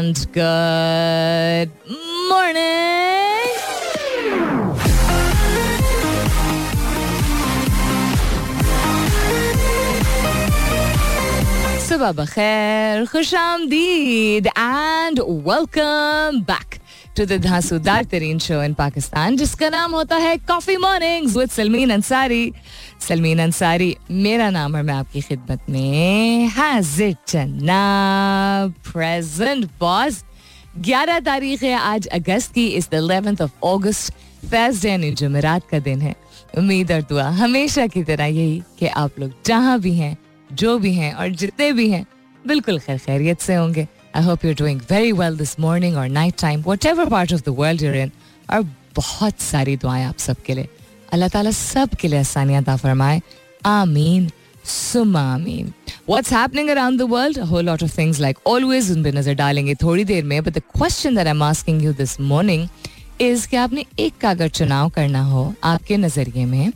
and good सुबह बखैर खुश आमदीद and welcome back to the धांसूदार तरीन शो इन पाकिस्तान जिसका नाम होता है coffee mornings with Salmeen Ansari Salmeen Ansari मेरा नाम और मैं आपकी खिदमत में हाजिर चन्ना प्रेजेंट बॉस 11 तारीख है आज अगस्त की इस द ऑफ़ अगस्त थर्सडे यानी जुमेरात का दिन है। उम्मीद और दुआ हमेशा की तरह यही कि आप लोग जहाँ भी हैं जो भी हैं और जितने भी हैं, बिल्कुल खैर खैरियत से होंगे। I hope you doing very well this morning और night time whatever part of the world you're in और बहुत सारी दुआएँ आप सबके लिए। अल्लाह ताला सब के लिए आसानियाँ ता फरमाए। आमीन। सुमा आमीन। What's happening around the world? A whole lot of things like always, उन पे नज़र डालेंगे थोड़ी देर में, but the question that I'm asking you this morning is कि आपने एक का अगर चुनाव करना हो आपके नज़रिए में,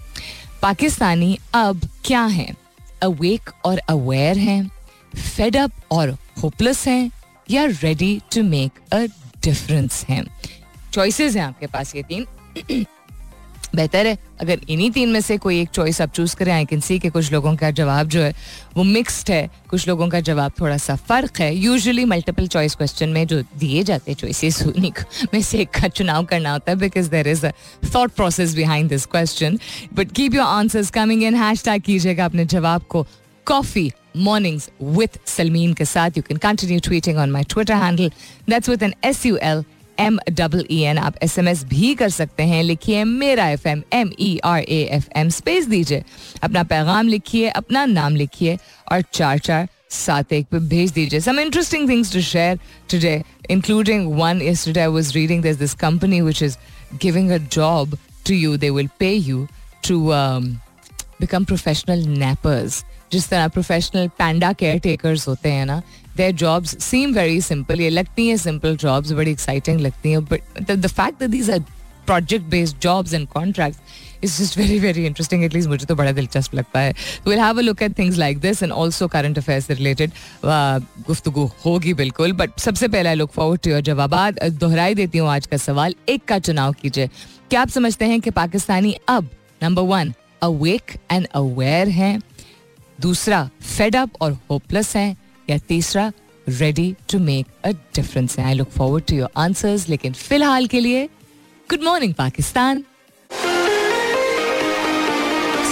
पाकिस्तानी अब क्या है? अवेक और अवेयर हैं फेड अप और होपलेस हैं, या ready to make a difference हैं। चॉइसेस हैं आपके पास ये तीन। बेहतर है। अगर इन्हीं तीन में से कोई एक चॉइस आप चूज़ करें आई कैन सी कि कुछ लोगों का जवाब जो है, वो मिक्स्ड है। कुछ लोगों का जवाब थोड़ा सा फ़र्क है। यूजुअली मल्टीपल चॉइस क्वेश्चन में जो दिए जाते हैं चॉइसेस में से एक का चुनाव करना होता है because there is a thought process behind this question but keep your answers coming in hash कीजिएगा अपने जवाब को कॉफ़ी मॉर्निंग्स विथ सलमीन के साथ. You can continue tweeting on my Twitter handle. That's with an S U L M double E N. आप S M S भी कर सकते हैं। लिखिए मेरा F M M E R A F M space दीजिए। अपना पैगाम लिखिए अपना नाम लिखिए और चार चार सात एक पे भेज दीजिए। Some interesting things to share today including one yesterday I was reading there's this company which is giving a job to you. They will pay you to um, become professional nappers जिस तरह professional पैंडा care takers होते हैं ना their jobs seem very simple ये लगती हैं simple jobs बड़ी exciting लगती हैं but the fact that these are project based jobs and contract is just very very interesting at least मुझे तो बड़ा दिलचस्प लगता है। Will have a look at things like this and also current affairs related गुफ्तु होगी बिल्कुल। But सबसे पहले I look forward to your जवाब दोहराई देती हूँ आज का सवाल। एक का चुनाव कीजिए। क्या आप समझते हैं कि पाकिस्तानी अब number one awake and aware हैं? दूसरा फेड अप और होपलेस हैं? या तीसरा ready to make a difference I look forward to your answers लेकिन फ़िलहाल के लिए good morning Pakistan.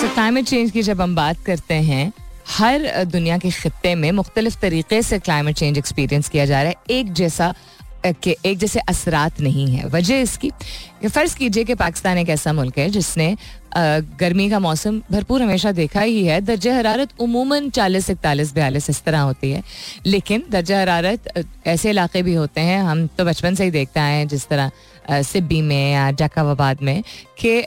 Climate change की जब हम बात करते हैं, हर दुनिया के खत्े में मुख्तलिफ़ तरीके से क्लाइमेट चेंज एक्सपीरियंस किया जा रहा है। एक जैसा के एक जैसे असरात नहीं है। वजह इसकी फ़र्ज़ कीजिए कि पाकिस्तान एक ऐसा मुल्क है जिसने गर्मी का मौसम भरपूर हमेशा देखा ही है। दर्ज हरारत उमूमन चालीस, इकतालीस, बयालीस इस तरह होती है। लेकिन दर्ज हरारत ऐसे इलाके भी होते हैं, हम तो बचपन से ही देखते आए हैं जिस तरह सिब्बी में या जकाबाबाद में कि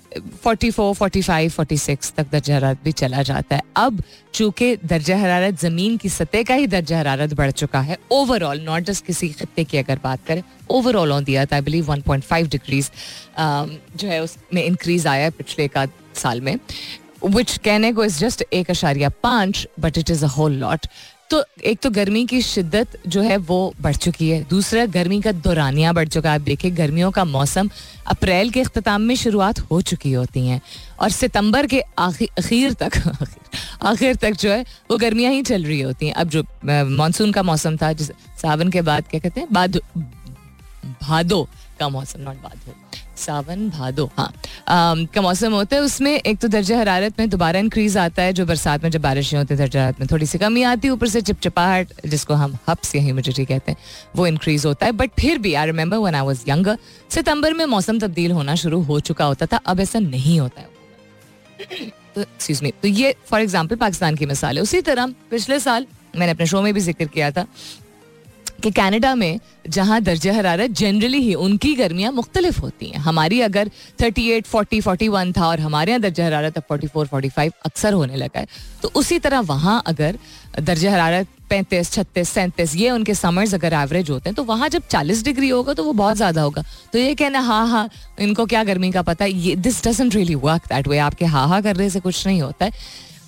44, 45, 46 तक दर्ज हरारत भी चला जाता है। अब चूँकि दर्ज हरारत ज़मीन की सतह का ही दर्ज हरारत बढ़ चुका है ओवरऑल नॉट जस्ट किसी खत्ते की अगर बात करें ओवरऑल ऑन दिया था आई बिलीव 1.5 डिग्रीज जो है उसमें इंक्रीज आया है पिछले एक साल में विच कहने को इज़ जस्ट एक अशारिया पाँच but it is a whole lot तो एक तो गर्मी की शिद्दत जो है वो बढ़ चुकी है। दूसरा, गर्मी का दौरानिया बढ़ चुका है। आप देखिए, गर्मियों का मौसम अप्रैल के अख्ताम में शुरुआत हो चुकी होती हैं और सितंबर के आखिर तक आखिर तक जो है वो गर्मियाँ ही चल रही होती हैं। अब जो मानसून का मौसम था, जिस सावन के बाद, क्या कहते हैं, बाद, भादो का मौसम नॉट भादो सावन भादो हाँ। का मौसम होता है उसमें? एक तो दर्जा हरारत में दोबारा इंक्रीज आता है जो बरसात में जब बारिशें होती है दर्जा हरारत में थोड़ी सी कमी आती है, ऊपर से चिपचिपाहट, जिसको हम हप्स या ह्यूमिडिटी कहते हैं, वो इंक्रीज होता है। बट फिर भी I remember when I was younger सितंबर में मौसम तब्दील होना शुरू हो चुका होता था, अब ऐसा नहीं होता है। तो एक्सक्यूज मी तो ये फॉर एग्ज़ाम्पल पाकिस्तान की मिसाल है। उसी तरह, पिछले साल मैंने अपने शो में भी ज़िक्र किया था कि कनाडा में जहाँ दर्ज हरारत जनरली ही उनकी गर्मियाँ मुख्तलिफ़ होती हैं। हमारी अगर 38, 40, 41 था और हमारे यहाँ दर्ज हरारत अब 44, 45 अक्सर होने लगा है। तो उसी तरह वहाँ अगर दर्ज हरारत पैंतीस छत्तीस सैंतीस ये उनके समर्स अगर एवरेज होते हैं तो वहाँ जब चालीस डिग्री होगा तो वो बहुत ज़्यादा होगा। तो ये कहना हाँ हाँ इनको क्या गर्मी का पता है? ये this doesn't really work that way आपके हाँ हाँ करने से कुछ नहीं होता है।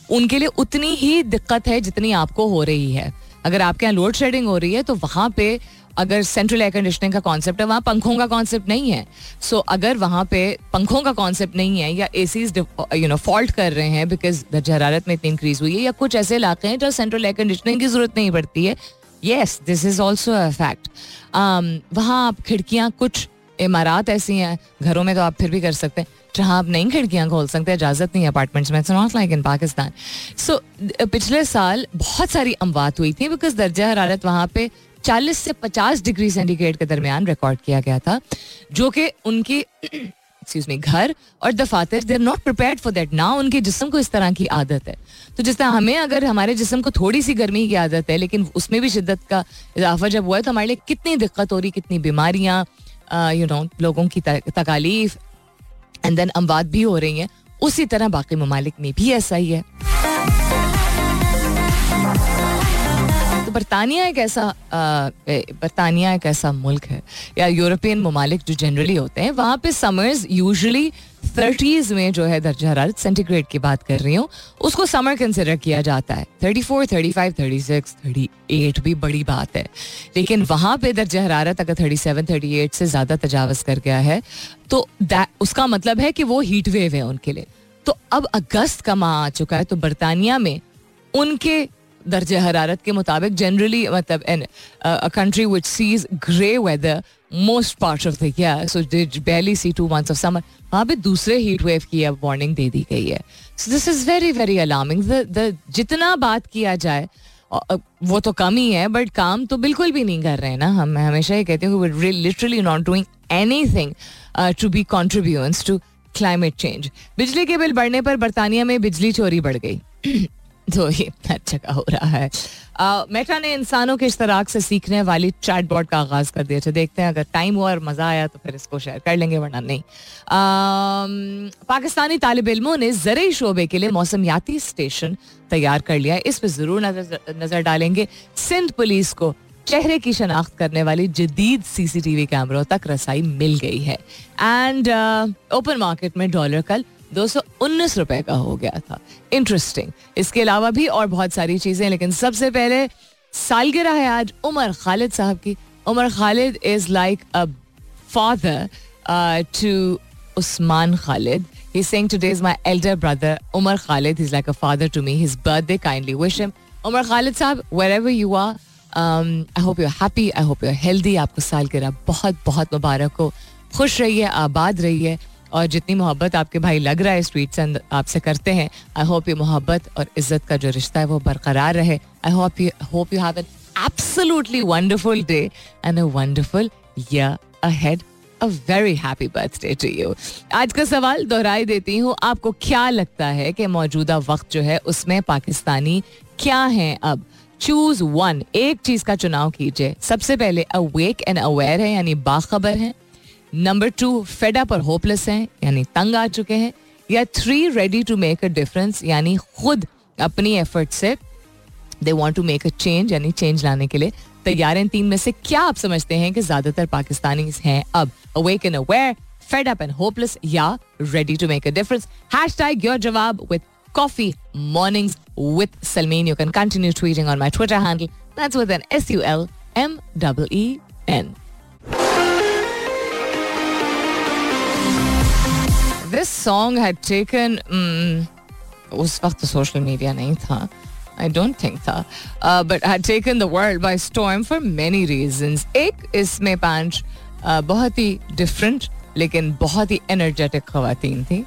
उनके लिए उतनी ही दिक्कत है जितनी आपको हो रही है। अगर आपके यहाँ लोड शेडिंग हो रही है तो वहाँ पे अगर सेंट्रल एयर कंडीशनिंग का कॉन्सेप्ट है वहाँ पंखों का कॉन्सेप्ट नहीं है। सो so, अगर वहाँ पे पंखों का कॉन्सेप्ट नहीं है या ए यू नो फॉल्ट कर रहे हैं बिकॉज़ दर्ज हरारत में इतनी इंक्रीज हुई है या कुछ ऐसे इलाके हैं जहाँ सेंट्रल एयर कंडीशनिंग की ज़रूरत नहीं पड़ती है। Yes this is also a fact वहाँ आप खिड़कियाँ कुछ इमारत ऐसी हैं घरों में तो आप फिर भी कर सकते हैं। जहाँ आप नई खिड़कियाँ खोल सकते, इजाज़त नहीं अपार्टमेंट्स में not like in Pakistan so पिछले साल बहुत सारी अमवात हुई थी बिकॉज़ दर्जा हरारत वहाँ पे 40 से 50 डिग्री सेंटीग्रेड के दरमियान रिकॉर्ड किया गया था, जो कि उनकी एक्सक्यूज मी घर और दफातर they are not prepared for that ना उनके जिसम को इस तरह की आदत है। तो जिस तरह हमें अगर हमारे जिसम को थोड़ी सी गर्मी की आदत है, लेकिन उसमें भी शिद्दत का इजाफा जब हुआ है तो हमारे लिए कितनी दिक्कत हो रही, कितनी बीमारियाँ यू नो लोगों की तकालीफ एंड देन अमवाद भी हो रही है। उसी तरह बाकी ममालिक में भी ऐसा ही है। तो बरतानिया एक ऐसा बरतानिया एक ऐसा मुल्क है। या यूरोपियन ममालिक जो जनरली होते हैं, वहाँ पे समर्स यूजली थर्टीज में जो है दर्जा हरारत सेंटीग्रेड की बात कर रही हूँ, उसको समर कंसिडर किया जाता है। Thirty four thirty five thirty six thirty eight भी बड़ी बात है। लेकिन वहाँ पे दर्जा हरारत अगर थर्टी सेवन थर्टी एट से ज़्यादा तजावज़ कर गया है तो उसका मतलब है कि वो हीट वेव है उनके लिए। तो अब अगस्त का माह आ चुका है तो बरतानिया में उनके दर्ज हरारत के मुताबिक जनरली मतलब country which sees grey weather most part of the year so barely see two months of summer वहाँ पे दूसरे हीट वेव की अब वार्निंग दे दी गई है। So this is very very alarming जितना बात किया जाए वो तो कम ही है बट काम तो बिल्कुल भी नहीं कर रहे हैं ना हम। मैं हमेशा ये कहते हैं literally not doing anything to be contributions to climate change बिजली के बिल बढ़ने पर बरतानिया में बिजली चोरी बढ़ गई। तो ये अच्छा का हो रहा है। मेटा ने इंसानों के इश्तराक से सीखने वाली चैट बोर्ड का आगाज़ कर दिया। अच्छा देखते हैं, अगर टाइम हुआ और मज़ा आया तो फिर इसको शेयर कर लेंगे, वरना नहीं। पाकिस्तानी तालब इलमों ने ज़रिए शोबे के लिए मौसमियाती स्टेशन तैयार कर लिया इस पर ज़रूर नज़र, नज़र डालेंगे। सिंध पुलिस को चेहरे की शनाख्त करने वाली जदीद सीसीटीवी कैमरों तक रसाई मिल गई है। एंड ओपन मार्केट में डॉलर कल दो सौ उन्नीस रुपए का हो गया था। इंटरेस्टिंग इसके अलावा भी और बहुत सारी चीज़ें, लेकिन सबसे पहले सालगिरह है आज उमर खालिद साहब की। Umar Khalid is like a father to Usman Khalid. He sang to days my elder brother Umar Khalid. Is like a father to me his birthday kindly wish him Umar Khalid sahab wherever you are I hope you happy I hope you healthy आपको सालगिरह बहुत बहुत मुबारक हो। खुश रहिए, आबाद रहिए। और जितनी मोहब्बत आपके भाई लग रहा है स्ट्रीट से आपसे करते हैं आई होप ये मोहब्बत और इज़्ज़त का जो रिश्ता है वो बरकरार रहे। I hope you hope you have an absolutely wonderful day and a wonderful year ahead a very happy birthday to you आज का सवाल दोहराई देती हूँ, आपको क्या लगता है कि मौजूदा वक्त जो है उसमें पाकिस्तानी क्या है अब? चूज़ वन एक चीज़ का चुनाव कीजिए। सबसे पहले अवेक एंड अवेयर है, यानी बाखबर है। नंबर टू फेडा पर होपलेस हैं, यानी तंग आ चुके हैं, या three ready to make a difference यानी खुद अपनी एफर्ट से they want to make a change यानी चेंज लाने के लिए तैयार हैं तीन में से क्या आप समझते हैं कि ज़्यादातर पाकिस्तानी हैं अब awake and aware fed up and hopeless या ready to make a difference hash tag your जवाब with coffee mornings with Salmeen you can continue tweeting on my Twitter handle. That's with an S U L M E E N. this song taken um, उस वक्त social media नहीं था I don't think था but had taken the world by storm for many reasons एक इसमें पाँच बहुत ही different लेकिन बहुत ही एनर्जेटिक खातन थी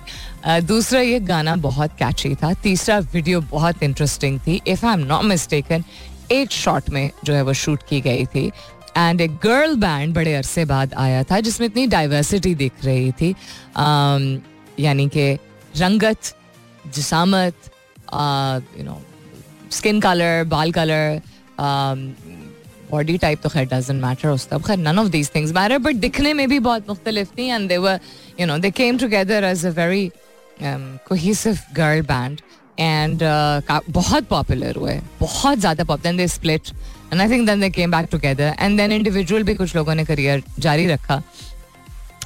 दूसरा ये गाना बहुत कैची था तीसरा वीडियो बहुत इंटरेस्टिंग थी if I am not mistaken एक शॉट में जो है वो शूट की गई थी एंड एक गर्ल बैंड बड़े अरसे बाद आया था जिसमें इतनी डाइवर्सिटी दिख रही थी यानी कि रंगत, जिसामत यू नो स्किन कलर बाल कलर बॉडी टाइप तो खैर डजेंट मैटर उस तब। खैर none of these things matter but दिखने में भी बहुत मुख्तलिफ़ थी and they were you know they came together as a very cohesive girl band and बहुत पॉपुलर हुए, बहुत ज़्यादा popular they split and I think then they came back together and then individual भी कुछ लोगों ने करियर जारी रखा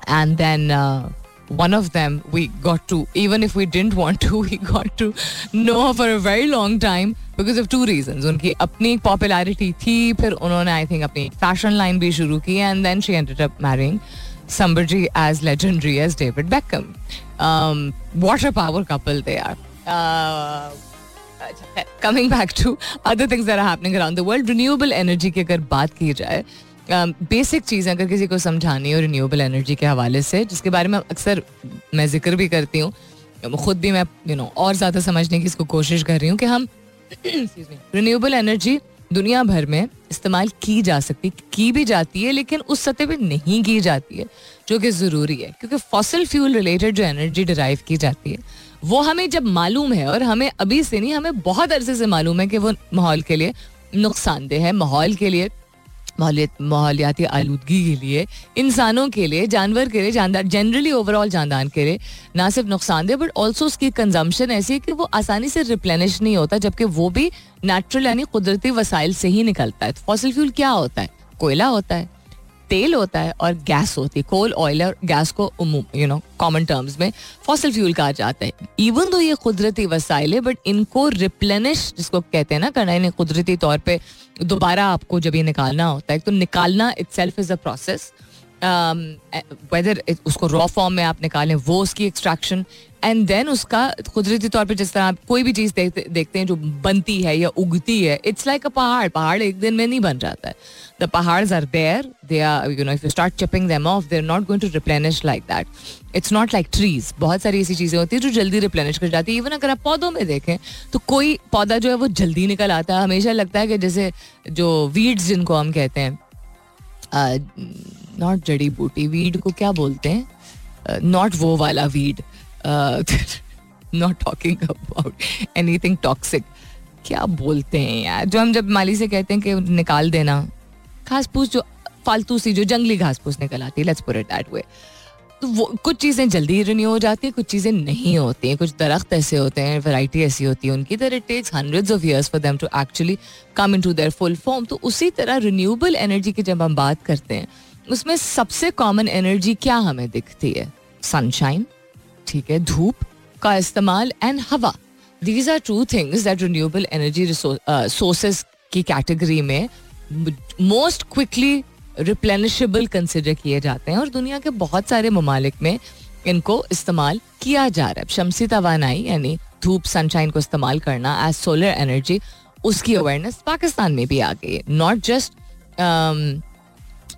and then one of them we got to even if we didn't want to we got to know for a very long time because of two reasons उनकी अपनी popularity थी फिर उन्होंने आई थिंक अपनी fashion line भी शुरू की and then she up marrying as David Beckham. Um, what a power couple they are. Uh, coming back to other things that are happening around the world, renewable energy की अगर बात की जाए basic um, चीज़ अगर किसी को समझानी हो रिन्यूएबल एनर्जी के हवाले से जिसके बारे में अक्सर मैं ज़िक्र भी करती हूँ खुद भी मैं यू नो और ज़्यादा समझने की इसको कोशिश कर रही हूँ कि हम रिन्यूएबल एनर्जी दुनिया भर में इस्तेमाल की जा सकती की भी जाती है लेकिन उस सतह पे नहीं की जाती है जो कि ज़रूरी है। क्योंकि फॉसल फ्यूल रिलेटेड जो एनर्जी डिराइव की जाती है वो हमें जब मालूम है और हमें अभी से नहीं हमें बहुत अरसे से मालूम है कि वो माहौल के लिए नुकसानदेह है माहौल के लिए माहौलियाती आलूदगी के लिए, इंसानों के लिए, जानवर के लिए, जानदार जनरली ओवरऑल जानदान के लिए, ना सिर्फ़ नुकसान दे बट ऑल्सो उसकी कंजम्पशन ऐसी है कि वो आसानी से रिप्लेनिश नहीं होता, जबकि वो भी नेचुरल यानी कुदरती वसाइल से ही निकलता है। फॉसिल फ्यूल क्या होता है? कोयला होता है। तेल होता है और गैस होती है। कोल ऑयल और गैस को यू नो कॉमन टर्म्स में फॉसिल फ्यूल कहा जाता है। इवन दो ये कुदरती वसाइल है बट इनको रिप्लेनिश जिसको कहते हैं ना करना इन्हें कुदरती तौर पे दोबारा आपको जब ये निकालना होता है तो निकालना itself is a process whether उसको रॉ फॉर्म में आप निकालें, वो उसकी एक्सट्रैक्शन एंड देन उसका कुदरती तौर पर जिस तरह आप कोई भी चीज़ देखते देखते हैं जो बनती है या उगती है इट्स लाइक अ पहाड़। पहाड़ एक दिन में नहीं बन जाता है। द पहाड़ are there they are you know if you start chipping them off they're not going to replenish like that it's not like trees बहुत सारी ऐसी चीज़ें होती है जो जल्दी रिप्लेनिश कर जाती है। इवन अगर आप पौधों में देखें तो कोई पौधा जो है वो जल्दी निकल आता है। हमेशा लगता है कि जैसे जो वीड्स जिनको हम कहते हैं नॉट जड़ी बूटी वीड को क्या बोलते हैं? नॉट वो वाला we'd not talking about anything toxic क्या बोलते हैं यार? जो हम जब माली से कहते हैं कि निकाल देना घास फूस जो फालतू सी, जो जंगली घास फूस निकल आती है लेट्स पुट इट वे तो वो कुछ चीज़ें जल्दी रिन्यू हो जाती है, कुछ चीज़ें नहीं होती हैं, कुछ दरख्त ऐसे होते हैं वैरायटी ऐसी होती है उनकी तरह it takes hundreds of years for them to actually come into their full form तो उसी तरह रिन्यूएबल एनर्जी की जब हम बात करते हैं, उसमें सबसे कॉमन एनर्जी क्या हमें दिखती है? सनशाइन ठीक है, धूप का इस्तेमाल एंड हवा। These are two things that renewable energy sources की कैटेगरी में मोस्ट क्विकली रिप्लेनिशेबल कंसिडर किए जाते हैं और दुनिया के बहुत सारे ममालिक में इनको इस्तेमाल किया जा रहा है। शमसी तोानाई यानी धूप सनशाइन को इस्तेमाल करना एज सोलर एनर्जी उसकी अवेयरनेस पाकिस्तान में भी आ गई है। नॉट जस्ट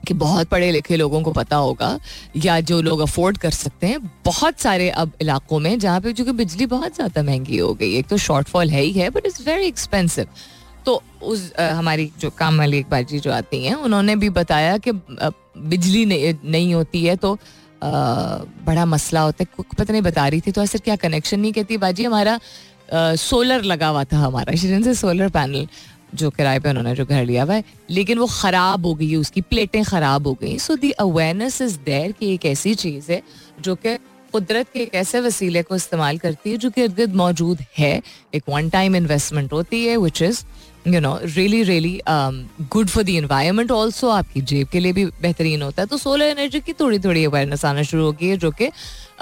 कि बहुत पढ़े लिखे लोगों को पता होगा या जो लोग अफोर्ड कर सकते हैं बहुत सारे अब इलाकों में जहाँ पे चूँकि बिजली बहुत ज़्यादा महँगी हो गई एक तो शॉर्टफॉल है ही है बट इट्स वेरी एक्सपेंसिव तो उस आ, हमारी जो काम वाली एक बाजी जो आती हैं उन्होंने भी बताया कि बिजली नहीं, नहीं होती है तो आ, बड़ा मसला होता है पता नहीं बता रही थी तो ऐसे क्या कनेक्शन नहीं कहती बाजी हमारा सोलर लगा हुआ था हमारा से सोलर पैनल जो किराए पे उन्होंने जो घर लिया हुआ है, लेकिन वो ख़राब हो गई उसकी प्लेटें ख़राब हो गई so the awareness is there कि एक ऐसी चीज़ है जो कि कुदरत के एक ऐसे वसीले को इस्तेमाल करती है जो कि इर्द गिर्द मौजूद है। एक वन टाइम इन्वेस्टमेंट होती है which is you know really really good for the environment also आपकी जेब के लिए भी बेहतरीन होता है। तो सोलर एनर्जी की थोड़ी थोड़ी अवेयरनेस आना शुरू हो गई है जो कि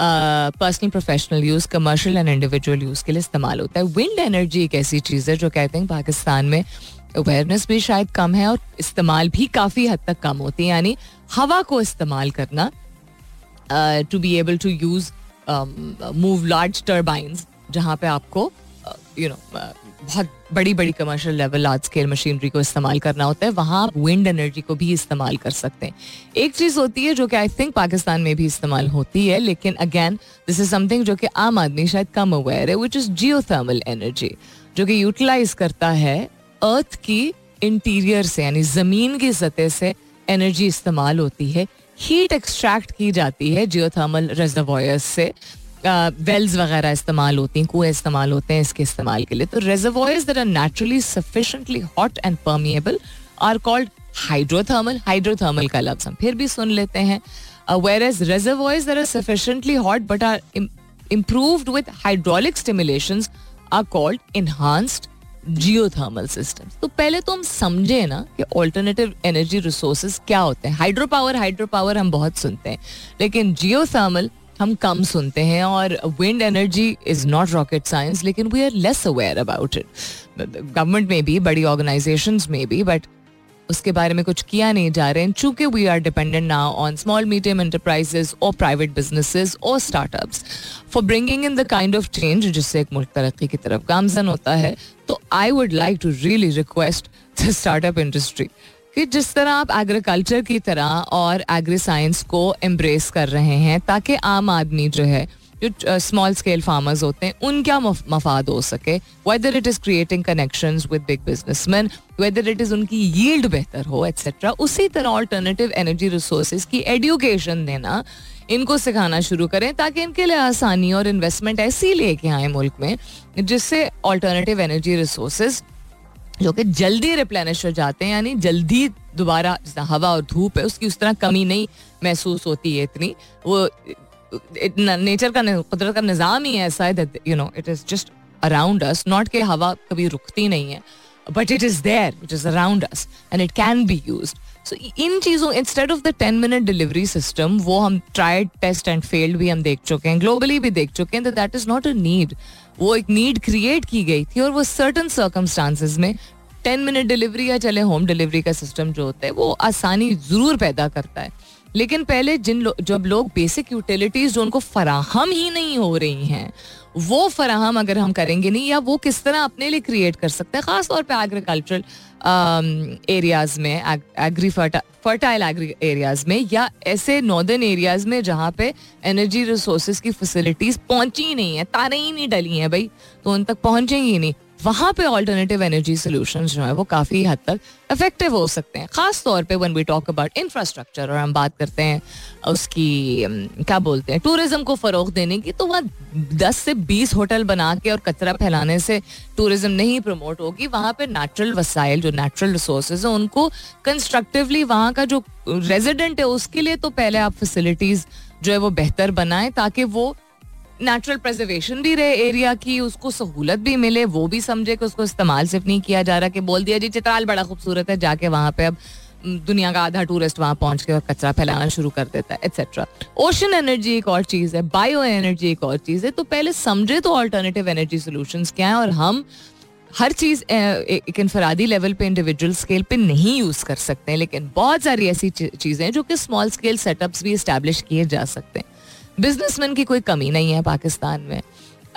personal professional use commercial and individual use के लिए इस्तेमाल होता है। विंड एनर्जी एक ऐसी चीज़ है, जो कहते हैं पाकिस्तान में अवेयरनेस भी शायद कम है और इस्तेमाल भी काफ़ी हद तक कम होती है। यानी हवा को इस्तेमाल करना to be able to use move large turbines जहाँ पे आपको यू नो बहुत बड़ी बड़ी commercial level large scale machinery को इस्तेमाल करना होता है। वहाँ आप विंड एनर्जी को भी इस्तेमाल कर सकते हैं। एक चीज़ होती है जो कि आई थिंक पाकिस्तान में भी इस्तेमाल होती है, लेकिन अगेन दिस इज़ समथिंग जो कि आम आदमी शायद कम अवेयर है विच इज़ जियो एनर्जी जो कि यूटिलाइज करता है अर्थ की इंटीरियर से, यानी ज़मीन की सतह से एनर्जी इस्तेमाल होती है। हीट एक्सट्रैक्ट की जाती है जियोथर्मल रेजर्वॉयर्स से। वेल्स वगैरह इस्तेमाल होती हैं, कुएँ इस्तेमाल होते हैं इसके इस्तेमाल के लिए। तो reservoirs that are naturally sufficiently hot and permeable are called hydrothermal hydrothermal का लफ्ज हम फिर भी सुन लेते हैं। Whereas that are sufficiently hot but are im- improved with hydraulic stimulations are called enhanced geothermal system तो पहले तो हम समझे ना कि ऑल्टरनेटिव एनर्जी रिसोर्सेज क्या होते हैं। हाइड्रो पावर हाइड्रो पावर हम बहुत सुनते हैं, लेकिन जियोथर्मल हम कम सुनते हैं और wind energy is not rocket science लेकिन we are less aware about it government में भी बड़ी ऑर्गेनाइजेशन में भी बट उसके बारे में कुछ किया नहीं जा रहे हैं। चूँकि we are dependent now on small medium enterprises और प्राइवेट बिजनेसेस और startups for bringing in the kind of change जिससे एक मुल्क तरक्की की तरफ़ गामजन होता है तो I would like to really request the startup industry कि जिस तरह आप एग्रीकल्चर की तरह और एग्री साइंस को एम्ब्रेस कर रहे हैं, ताकि आम आदमी जो है, जो स्मॉल स्केल फार्मर्स होते हैं उनका मफाद हो सके? Whether it is creating connection with big business man whether it is उनकी यील्ड बेहतर हो एट्सट्रा उसी तरह ऑल्टरनेटिव एनर्जी रिसोर्स की एडुकेशन देना, इनको सिखाना शुरू करें, ताकि इनके लिए आसानी और इन्वेस्टमेंट ऐसी लेके आए मुल्क में, जिससे ऑल्टरनेटिव एनर्जी रिसोर्सेज जो कि जल्दी रिप्लेनिश हो जाते हैं, यानी जल्दी दोबारा हवा और धूप है, उसकी उस तरह कमी नहीं महसूस होती है इतनी। वो नेचर का कुदरत का निज़ाम ही ऐसा है you know it is just around us not के हवा कभी रुकती नहीं है but it is there it is around us and it can be use so इन चीज़ों instead of the ten minute delivery system वो हम ट्राइड टेस्ट एंड फेल्ड भी हम देख चुके हैं ग्लोबली भी देख चुके हैं that is not a need वो एक नीड क्रिएट की गई थी और वो सर्टन सर्कमस्टांसिस में टेन मिनट डिलीवरी या चले होम डिलीवरी का सिस्टम जो होता है, वो आसानी ज़रूर पैदा करता है। लेकिन पहले जिन लो, जब लोग बेसिक यूटिलिटीज जो उनको फराहम ही नहीं हो रही हैं वो फराहम अगर हम करेंगे नहीं या वो किस तरह अपने लिए क्रिएट कर सकते हैं खासतौर पर एग्रीकल्चरल एरियाज़ में एग्री फर्टाइल एग्री एरियाज़ में या ऐसे नॉर्दर्न एरियाज़ में जहाँ पे एनर्जी रिसोर्सेज की फैसिलिटीज़ पहुँची नहीं है तारे ही नहीं डली हैं भाई तो उन तक पहुंचेंगी नहीं। वहाँ पे ऑल्टरनेटिव एनर्जी सोल्यूशन जो है वो काफ़ी हद तक इफ़ेक्टिव हो सकते हैं। खास तौर पे once we talk about infrastructure और हम बात करते हैं उसकी क्या बोलते हैं टूरिज़्म को फरोग देने की तो वहाँ दस से बीस होटल बना के और कचरा फैलाने से टूरिज़्म नहीं प्रमोट होगी। वहाँ पर नेचुरल वसाइल जो नेचुरल रिसोर्सेज है, उनको कंस्ट्रक्टिवली वहाँ का जो रेजिडेंट है, उसके लिए तो पहले आप फैसिलिटीज़ जो है वो बेहतर बनाएँ ताकि वो नेचुरल प्रेजर्वेशन भी रहे एरिया की, उसको सहूलत भी मिले, वो भी समझे कि उसको इस्तेमाल सिर्फ़ नहीं किया जा रहा कि बोल दिया, जी, चित्राल बड़ा खूबसूरत है। जाके वहाँ पे अब दुनिया का आधा टूरिस्ट वहाँ पहुँच के और कचरा फैलाना शुरू कर देता है एक्सेट्रा ओशन एनर्जी एक और चीज़ है बायो एनर्जी एक और चीज़ है। तो पहले समझे तो ऑल्टरनेटिव एनर्जी सोल्यूशन क्या है और हम हर चीज़ एक इनफरादी लेवल पे इंडिविजुअल स्केल पे नहीं यूज़ कर सकते हैं, लेकिन बहुत सारी ऐसी चीज़ें जो कि स्मॉल स्केल सेटअप्स भी इस्टेब्लिश किए जा सकते हैं। बिजनेसमैन की कोई कमी नहीं है पाकिस्तान में।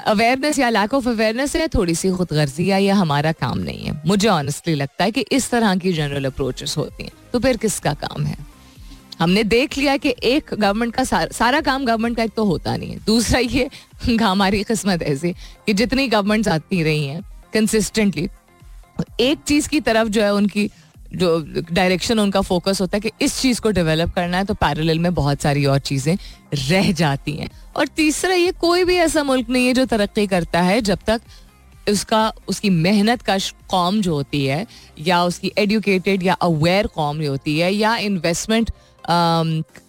अवेयरनेस या लैक ऑफ़ अवेयरनेस है थोड़ी सी खुद गर्जी या हमारा काम नहीं है। मुझे ऑनेस्टली लगता है कि इस तरह की जनरल अप्रोचेस होती हैं। तो फिर किसका काम है? हमने देख लिया कि एक गवर्नमेंट का सार, सारा काम गवर्नमेंट का एक तो होता नहीं है। दूसरा ये हमारी किस्मत ऐसी कि जितनी गवर्नमेंट आती रही हैं कंसिस्टेंटली एक चीज़ की तरफ़ जो है उनकी जो डायरेक्शन उनका फोकस होता है कि इस चीज़ को डेवलप करना है तो पैरेलल में बहुत सारी और चीज़ें रह जाती हैं। और तीसरा, ये कोई भी ऐसा मुल्क नहीं है जो तरक्की करता है जब तक उसका, उसकी मेहनत का कौम जो होती है, या उसकी एडुकेटेड या अवेयर कौम जो होती है, या इन्वेस्टमेंट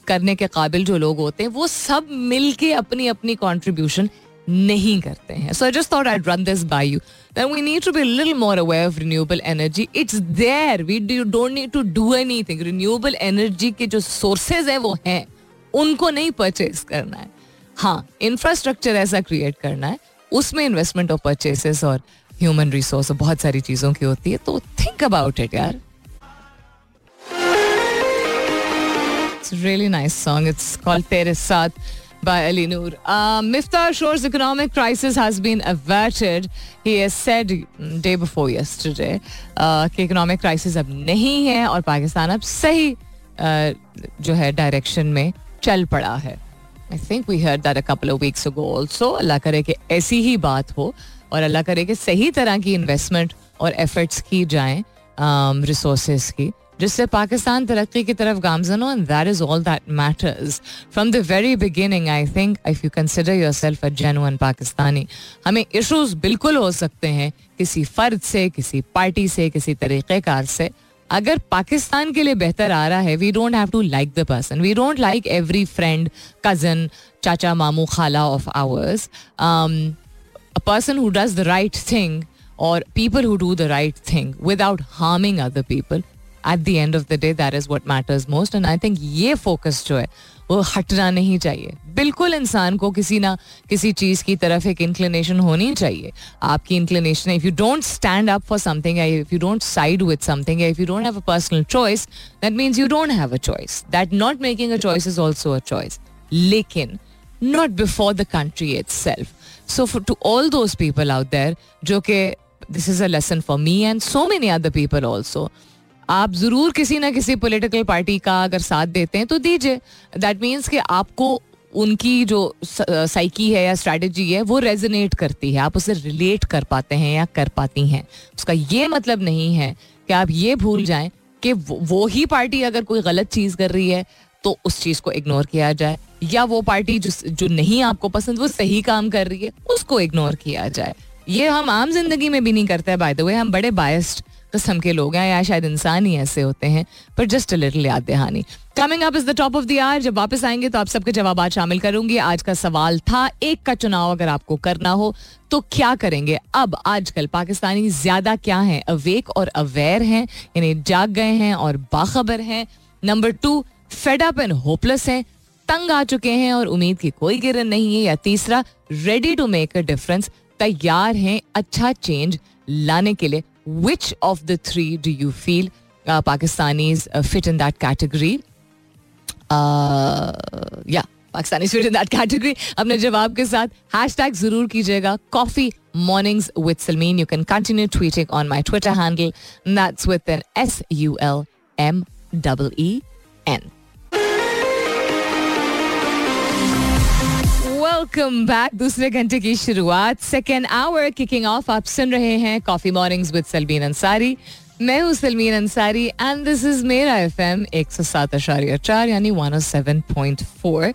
करने के काबिल जो लोग होते हैं, वो सब मिल के अपनी अपनी कॉन्ट्रीब्यूशन नहीं करते हैं। So just thought I run this by you then we need to be little more aware of renewable energy it's there we do don't need to do anything renewable energy के जो sources हैं, वो हैं। उनको नहीं purchase करना है। हाँ इंफ्रास्ट्रक्चर ऐसा क्रिएट करना है। उसमें इन्वेस्टमेंट और परचेसेस और ह्यूमन रिसोर्स बहुत सारी चीज़ों की होती है। तो थिंक अबाउट इट यार। It's really nice song it's called तेरे साथ। By Ali Noor. Uh, Miftar Shore's economic crisis has been averted. He has said day before yesterday uh, कि economic crisis अब नहीं है और पाकिस्तान अब सही uh, जो है डायरेक्शन में चल पड़ा है I think we heard that a couple of weeks ago also अल्लाह करे कि ऐसी ही बात हो और अल्लाह करे कि सही तरह की इन्वेस्टमेंट और एफर्ट्स की जाएँ रिसोर्सेज um, की जिससे पाकिस्तान तरक्की की तरफ़ गामजन हो and that is all that matters from the very beginning I think if you consider yourself a genuine Pakistani हमें इशूज बिल्कुल हो सकते हैं किसी फर्द से, किसी पार्टी से, किसी तरीक़ेकार से। अगर पाकिस्तान के लिए बेहतर आ रहा है we don't have to like the person we don't like every friend cousin चाचा, मामू, खाला of ours a person who does the right thing or people who do the right thing without harming other people at the end of the day, that is what matters most. And i think ये focus जो है वो हटना नहीं चाहिए बिल्कुल इंसान को किसी ना किसी चीज़ की तरफ़ एक इंक्लिनेशन होनी चाहिए आपकी inclination if you don't stand up for something if you don't side with something if you don't have a personal choice that means you don't have a choice that not making a choice is also a choice लेकिन not before the country itself so to all those people out there जो कि this is a lesson for me and so many other people also आप ज़रूर किसी ना किसी political party का अगर साथ देते हैं तो दीजिए। दैट मीन्स कि आपको उनकी जो साइकी है या स्ट्रैटेजी है वो रेजोनेट करती है। आप उसे रिलेट कर पाते हैं या कर पाती हैं। उसका ये मतलब नहीं है कि आप ये भूल जाएँ कि वो ही पार्टी अगर कोई गलत चीज़ कर रही है तो उस चीज़ को इग्नोर किया जाए। या वो पार्टी जो जो नहीं आपको पसंद वो सही काम कर रही है उसको इग्नोर किया जाए। ये हम आम ज़िंदगी में भी नहीं करते बाय द वे हम बड़े बायस्ड किस्म के लोग हैं, या शायद इंसान ही ऐसे होते हैं, पर जस्ट अ लिटिल याद दहानी। Coming up is the top of the hour जब वापस आएँगे तो आप सबके जवाब शामिल करूँगी। आज का सवाल था, एक का चुनाव अगर आपको करना हो तो क्या करेंगे? अब आजकल पाकिस्तानी ज़्यादा क्या है? अवेक और अवेयर हैं, यानी जाग गए हैं और बाखबर हैं। Number two fed up and hopeless हैं, तंग आ चुके हैं और उम्मीद की कोई गिरन नहीं है। या तीसरा ready to make a difference तैयार हैं अच्छा चेंज लाने के लिए। Which of the three do you feel Pakistani fit in that category या Pakistani fit in that category अपने जवाब के साथ हैश टैग ज़रूर कीजिएगा coffee mornings with Salmeen you can continue tweeting on my Twitter handle that's with N S U L M double E N welcome back दूसरे घंटे की शुरुआत सेकेंड आवर किकिंग ऑफ़ आप सुन रहे हैं coffee mornings with Salmeen Ansari मैं हूँ Salmeen Ansari and this is Mera F M एक सौ सात अशारिया चार यानी one O seven point four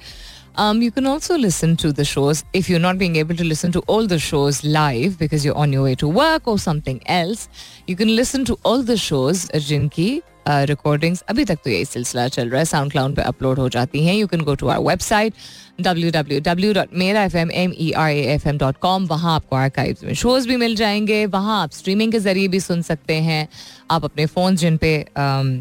Um, you can also listen to the shows if you're not being able to listen to all the shows live because you're on your way to work or something else. You can listen to all the shows जिनकी recordings uh, अभी तक तो यही सिलसिला चल रहा है। Sound cloud पे अपलोड हो जाती हैं। You can go to our website W W W dot Mera F M M E R A F M dot com वहाँ आपको आर्काइव में शोज़ भी मिल जाएँगे। वहाँ आप स्ट्रीमिंग के ज़रिए भी सुन सकते हैं। आप अपने फ़ोन जिन पे um,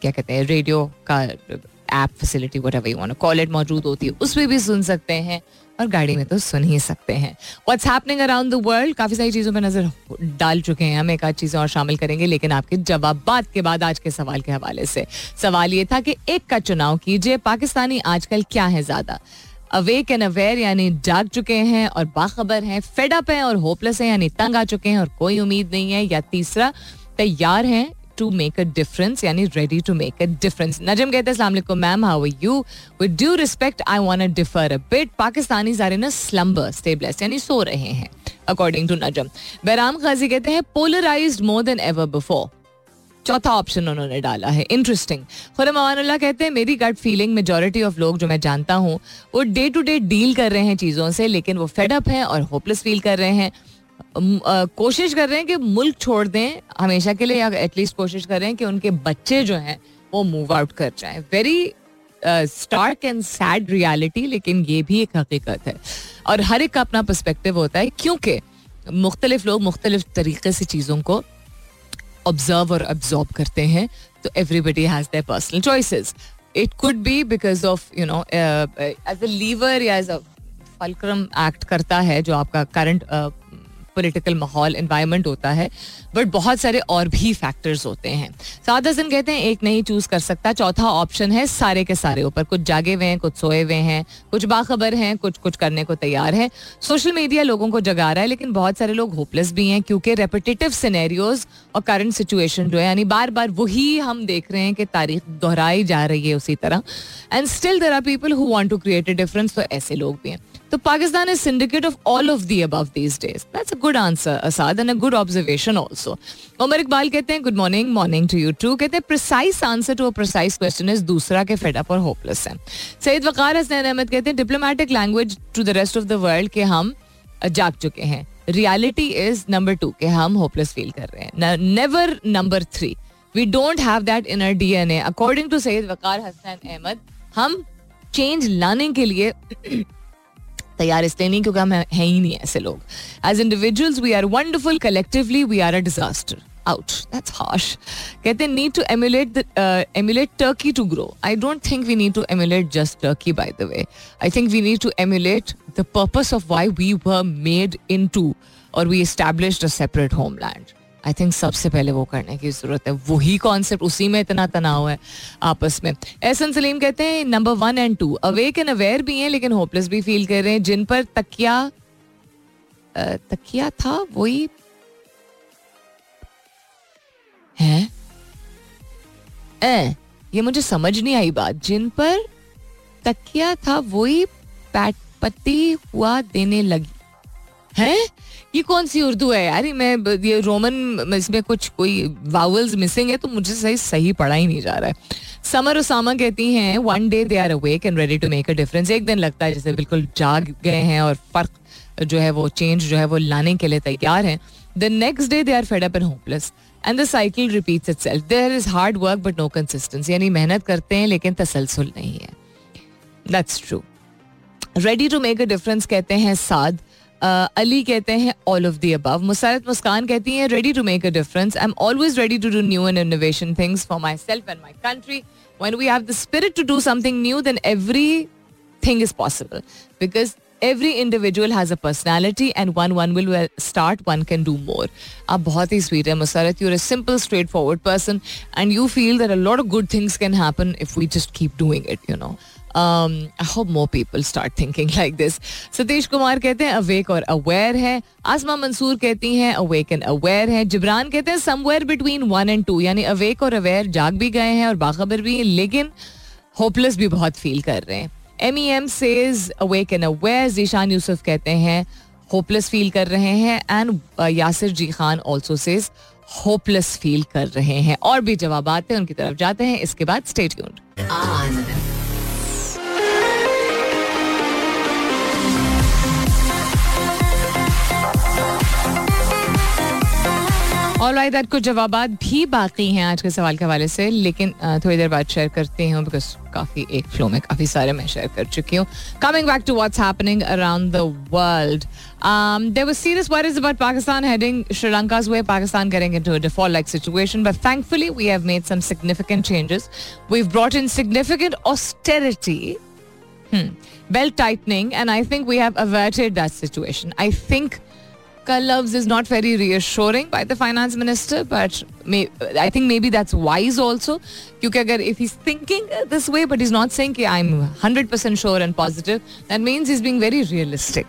क्या कहते हैं रेडियो का app facility whatever you it मौजूद होती है उसमें भी सुन सकते हैं। और गाड़ी में तो सुन ही सकते हैं। What's happening around the world काफ़ी सारी चीज़ों पर नज़र डाल चुके हैं हम। एक आध चीज़ें और शामिल करेंगे, लेकिन आपके जवाब बात के बाद आज के सवाल के हवाले से। सवाल ये था कि एक का चुनाव कीजिए, पाकिस्तानी आजकल क्या है ज़्यादा? अवेक एंड अवेयर यानी जाग चुके हैं और बाखबर हैं फेडअप हैं और होपलेस हैं, यानी तंग आ चुके हैं और कोई उम्मीद नहीं है। या तीसरा, तैयार हैं टू मेक अ डिफरेंस यानी ready to make a difference Najam कहते हैं अस्सलाम ma'am how you with due respect I want to differ a bit Pakistani are in a slumber state यानी सो रहे हैं अकॉर्डिंग टू नजम बैराम खाजी कहते हैं polarised more than ever before चौथा ऑप्शन उन्होंने डाला है इंटरेस्टिंग खुरम अमानुल्लाह कहते हैं, मेरी गट फीलिंग मेजोरिटी ऑफ़ लोग जो मैं जानता हूँ, वो डे टू डे डील कर रहे हैं चीज़ों से, लेकिन वो फेडअप हैं और होपलेस फील कर रहे हैं. कोशिश कर रहे हैं कि मुल्क छोड़ दें, हमेशा के लिए या एटलीस्ट कोशिश कर रहे हैं कि उनके बच्चे जो हैं, वो मूव आउट कर जाएँ। Very stark and sad reality लेकिन ये भी एक हकीकत है। और हर एक का अपना पर्सपेक्टिव होता है, क्योंकि मुख्तलिफ़ लोग मुख्तलिफ़ तरीके से चीज़ों को ऑब्ज़र्व और अब्जॉर्ब करते हैं तो everybody has their personal choices it could be because of you know as a lever या एज अ फलक्रम एक्ट करता है, जो आपका करंट पॉलिटिकल माहौल इन्वायरमेंट होता है बट बहुत सारे और भी फैक्टर्स होते हैं। सात दस दिन कहते हैं, एक नहीं चूज़ कर सकता, चौथा ऑप्शन है सारे के सारे ऊपर। कुछ जागे हुए हैं, कुछ सोए हुए हैं, कुछ बाखबर हैं, कुछ कुछ करने को तैयार है। सोशल मीडिया लोगों को जगा रहा है, लेकिन बहुत सारे लोग होपलेस भी हैं, क्योंकि रेपिटेटिव सिनेरियोज और करंट सिचुएशन जो है, यानी बार बार वही हम देख रहे हैं कि तारीख दोहराई जा रही है उसी तरह। And still there are people who want to create a difference तो ऐसे लोग भी हैं। तो Pakistan is syndicate of all of the above these days that's a good answer Asad and a good observation also Umar Iqbal कहते हैं good morning morning to you too कहते हैं precise answer to a precise question is दूसरा के fed up और hopeless है. सईद वकार हसनैन अहमद कहते हैं diplomatic language to the rest of the world के हम जाग चुके हैं. रियलिटी इज़ नंबर टू के हम होपलेस फील कर रहे हैं. Never number three we don't have that in our DNA according to Syed Waqar Hasan Ahmed, हम चेंज लाने के लिए तैयार इसलिए नहीं क्योंकि हम हैं ही नहीं ऐसे लोग as individuals we are wonderful collectively we are a disaster out. That's harsh. कहते need to emulate the uh, emulate Turkey to grow. I don't think we need to emulate just Turkey. By the way, I think we need to emulate the purpose of why we were made into or we established a separate homeland. I think सबसे पहले वो करने की ज़रूरत है। वही concept उसी में इतना तनाव है आपस में। एहसन सलीम कहते हैं number one and two awake and aware भी हैं लेकिन होपलेस भी फील कर रहे हैं जिन पर तकिया तकिया था वही है? ए, ये मुझे समझ नहीं आई बात। जिन पर तकिया था वही पैट पत्ती हुआ देने लगी। है? ये कौन सी उर्दू है यार? मैं ये रोमन इसमें कुछ कोई वावल्स मिसिंग है तो मुझे सही सही पढ़ा ही नहीं जा रहा है। समर उसामा कहती हैं one day they are awake and ready to make a difference एक दिन लगता है जैसे बिल्कुल जाग गए हैं और फ़र्क जो है वो चेंज जो है वो लाने के लिए तैयार हैं। The next day they are fed up and hopeless and the cycle repeats itself there is hard work but no consistency यानी मेहनत करते हैं लेकिन तसलसल नहीं है। That's true ready to make a difference कहते हैं साद। अली कहते हैं all of the above Musarrat Muskan कहती हैं ready to make a difference I am always ready to do new and innovation things for myself and my country when we have the spirit to do something new then everything is possible because every individual has a personality and one one will start one can do more आप बहुत ही sweet है Musarrat you're a simple straightforward person and you feel that a lot of good things can happen if we just keep doing it you know I hope more people start thinking like this. Satish Kumar कहते हैं awake और aware है. आसमा मंसूर कहती हैं awake and aware है. जिब्रान कहते हैं somewhere between one and two यानी अवेक और अवेयर जाग भी गए हैं और बाखबर भी हैं लेकिन होपलेस भी बहुत फील कर रहे हैं। M E M says awake and aware Zeeshan Yousuf कहते हैं होपलेस फील कर रहे हैं. And Yasir G Khan also says hopeless feel कर रहे हैं. और भी जवाब हैं, उनकी तरफ़ जाते हैं। इसके बाद स्टेट और वाई दैट कुछ जवाब भी बाकी हैं आज के सवाल के हवाले से लेकिन थोड़ी देर बाद शेयर करती हूँ बिकॉज़ काफ़ी एक फ्लो में काफ़ी सारे मैं शेयर कर चुकी हूँ coming back to what's happening around the world Um, there was serious worries about Pakistan heading Sri Lanka's way, Pakistan getting into a default like situation. But thankfully, we have made some significant changes. We've brought in significant austerity, hmm, belt tightening, and I think we have averted का loves is not very reassuring by the finance minister but I think maybe that's wise also क्योंकि अगर if is thinking this way but is not saying I am hundred percent sure and positive that means is being very realistic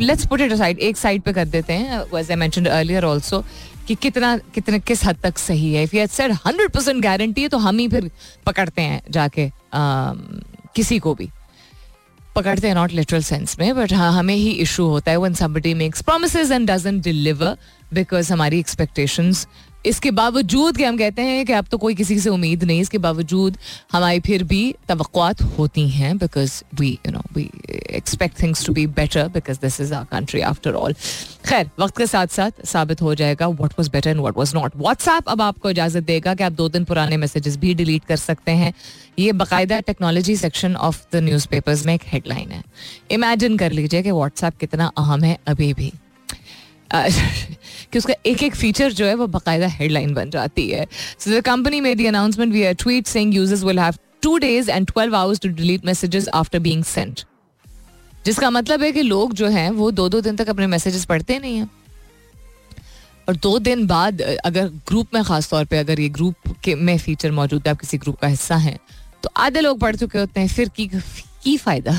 let's put it side एक side पे कर देते हैं वज I mention earlier also कि कितना कितने किस हद तक सही है if you said hundred percent guarantee है तो हम ही फिर पकड़ते हैं जाके um, किसी को भी पकड़ते हैं नॉट लिटरल सेंस में बट हाँ हमें ही इशू होता है when somebody makes promise and doesn't deliver because हमारी एक्सपेक्टेशंस इसके बावजूद कि हम कहते हैं कि अब तो कोई किसी से उम्मीद नहीं, इसके बावजूद हमारी फिर भी तवक़ात होती हैं because we you know we expect things to be better because this is our country after all खैर, वक्त के साथ साथ साबित हो जाएगा what was better and what was not WhatsApp अब आपको इजाज़त देगा कि आप दो दिन पुराने मैसेजेस भी डिलीट कर सकते हैं। ये बाकायदा technology section of the newspapers में एक हेडलाइन है। इमेजिन कर लीजिए कि व्हाट्सएप कितना अहम है अभी भी। कि उसका एक एक फीचर जो है वो बाकायदा हेडलाइन बन जाती है। सो द कंपनी में the announcement via tweet saying users will have two days and twelve hours to delete messages after being sent जिसका मतलब है कि लोग जो हैं, वो दो दो दिन तक अपने मैसेजेस पढ़ते नहीं हैं। और दो दिन बाद, अगर ग्रुप में खास तौर पे अगर ये ग्रुप के में फीचर मौजूद है, आप किसी ग्रुप का हिस्सा हैं तो आधे लोग पढ़ चुके होते हैं, फिर की की फ़ायदा?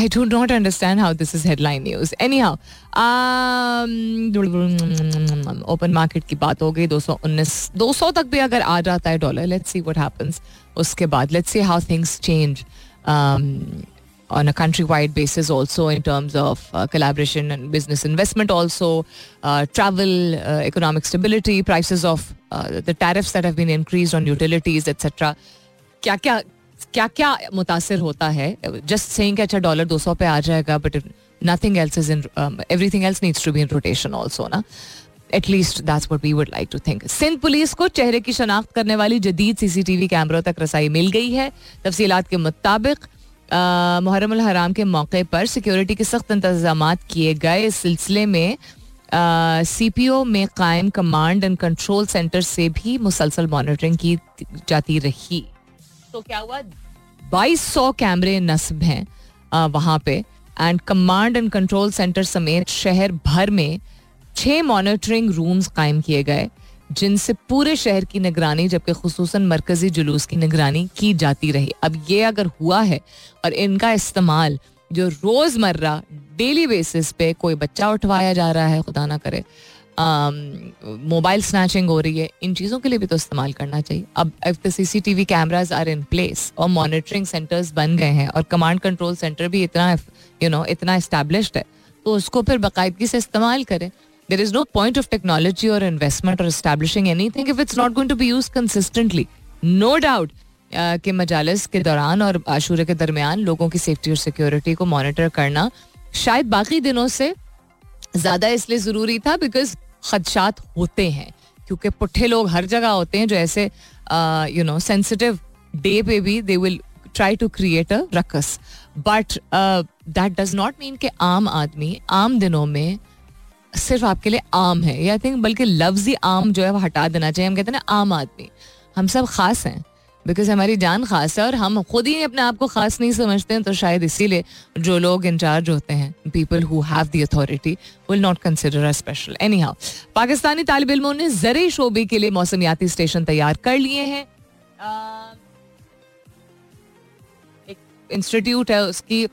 I do not understand how this is headline news anyhow open market की बात हो गई दो सौ उन्नीस दो सौ तक भी अगर आ जाता है dollar let's see what happens उसके बाद let's see how things change on a countrywide basis also in terms of uh, collaboration and business investment also uh, travel uh, economic stability prices of uh, the tariffs that have been increased on utilities etc क्या क्या क्या क्या मुतासर होता है? Just saying अच्छा dollar दो सौ पे आ जाएगा but nothing else is in everything else needs to be in rotation also ना? At least that's what we would like to think Sindh police को चेहरे की शनाख्त करने वाली जदीद सीसीटीवी कैमरों तक रसाई मिल गई है। तफसीलात के मुताबिक मुहर्रम हराम के मौके पर सिक्योरिटी के सख्त इंतज़ाम किए गए। इस सिलसिले में सी पी ओ में कायम कमांड एंड कंट्रोल सेंटर से भी मुसलसल मॉनिटरिंग की जाती रही। तो क्या हुआ? बाईस सौ कैमरे नस्ब हैं वहाँ पे। And command and control centre समेत शहर भर में छह मॉनिटरिंग रूम्स कायम किए गए, जिनसे पूरे शहर की निगरानी, जबकि खसूस मरकजी जुलूस की निगरानी की जाती रही। अब ये अगर हुआ है और इनका इस्तेमाल जो रोज़मर्रा डेली बेसिस पे कोई बच्चा उठवाया जा रहा है, खुदा ना करे मोबाइल स्नैचिंग हो रही है, इन चीज़ों के लिए भी तो इस्तेमाल करना चाहिए। अब if the C T V cameras are in place और मॉनिटरिंग सेंटर्स बन गए हैं और कमांड कंट्रोल सेंटर भी इतना यू नो इतना इस्टेब्लिश्ड है तो उसको फिर बाकायदगी से इस्तेमाल करें। There is no point of technology और इन्वेस्टमेंट और establishing anything if it's not going to be use consistently no doubt के मजालस के दौरान और आशूरे के दरमियान लोगों की सेफ्टी और सिक्योरिटी को मॉनिटर करना शायद बाकी दिनों से ज़्यादा इसलिए ज़रूरी था बिकॉज़ खदशात होते हैं, क्योंकि पुट्ठे लोग हर जगह होते हैं जो ऐसे यू नो सेंसिटिव डे पे भी they will try to create a ruckus but that does not mean के आम आदमी आम दिनों में सिर्फ़ आपके लिए आम है, या थिंक बल्कि लफ्ज ही आम जो है वो हटा देना चाहिए। हम कहते हैं ना, आम आदमी, हम सब खास हैं। बिकॉज़ हमारी जान खास है और हम खुद ही अपने आप को खास नहीं समझते हैं तो शायद इसीलिए जो लोग इंचार्ज होते हैं people who have the authority will not consider a special anyhow Pakistani तालब इलमों ने ज़रिए शोबे के लिए मौसमियाती स्टेशन तैयार कर लिए हैं। एक इंस्टीट्यूट है उसकी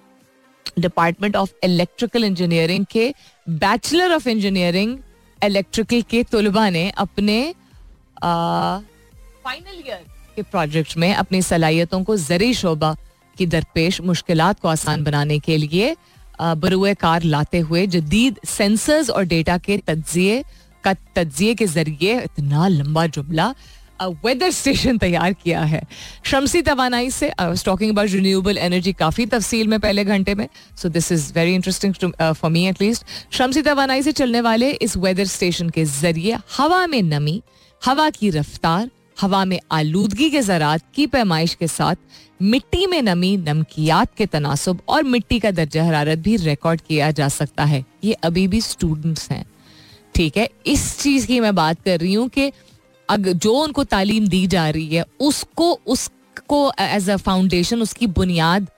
डिपार्टमेंट ऑफ़ इलेक्ट्रिकल इंजीनियरिंग के बैचलर ऑफ़ इंजीनियरिंग इलेक्ट्रिकल के तलबा ने अपने फाइनल ईयर के प्रोजेक्ट में अपनी सलाहियतों को जरी शोबा की दरपेश मुश्किल को आसान बनाने के लिए बरुए कार लाते हुए जदीद सेंसर्स और डेटा के तजिए का तजिए के ज़रिए इतना लंबा जुमला वेदर स्टेशन तैयार किया है। शमसी तोानाई से टॉकिंग अबाउट रिन्यूएबल एनर्जी काफ़ी तफसील में पहले घंटे में। So this is very interesting for me at least शमसी तोानाई से चलने वाले इस वेदर स्टेशन के ज़रिए हवा में नमी, हवा की रफ्तार हवा में आलूदगी के ज़रात की पैमाइश के साथ मिट्टी में नमी, नमकियात के तनासब और मिट्टी का दर्जा हरारत भी रिकॉर्ड किया जा सकता है। ये अभी भी स्टूडेंट्स हैं। ठीक है, इस चीज़ की मैं बात कर रही हूँ कि अगर जो उनको तालीम दी जा रही है, उसको उसको एज अ फाउंडेशन उसकी बुनियाद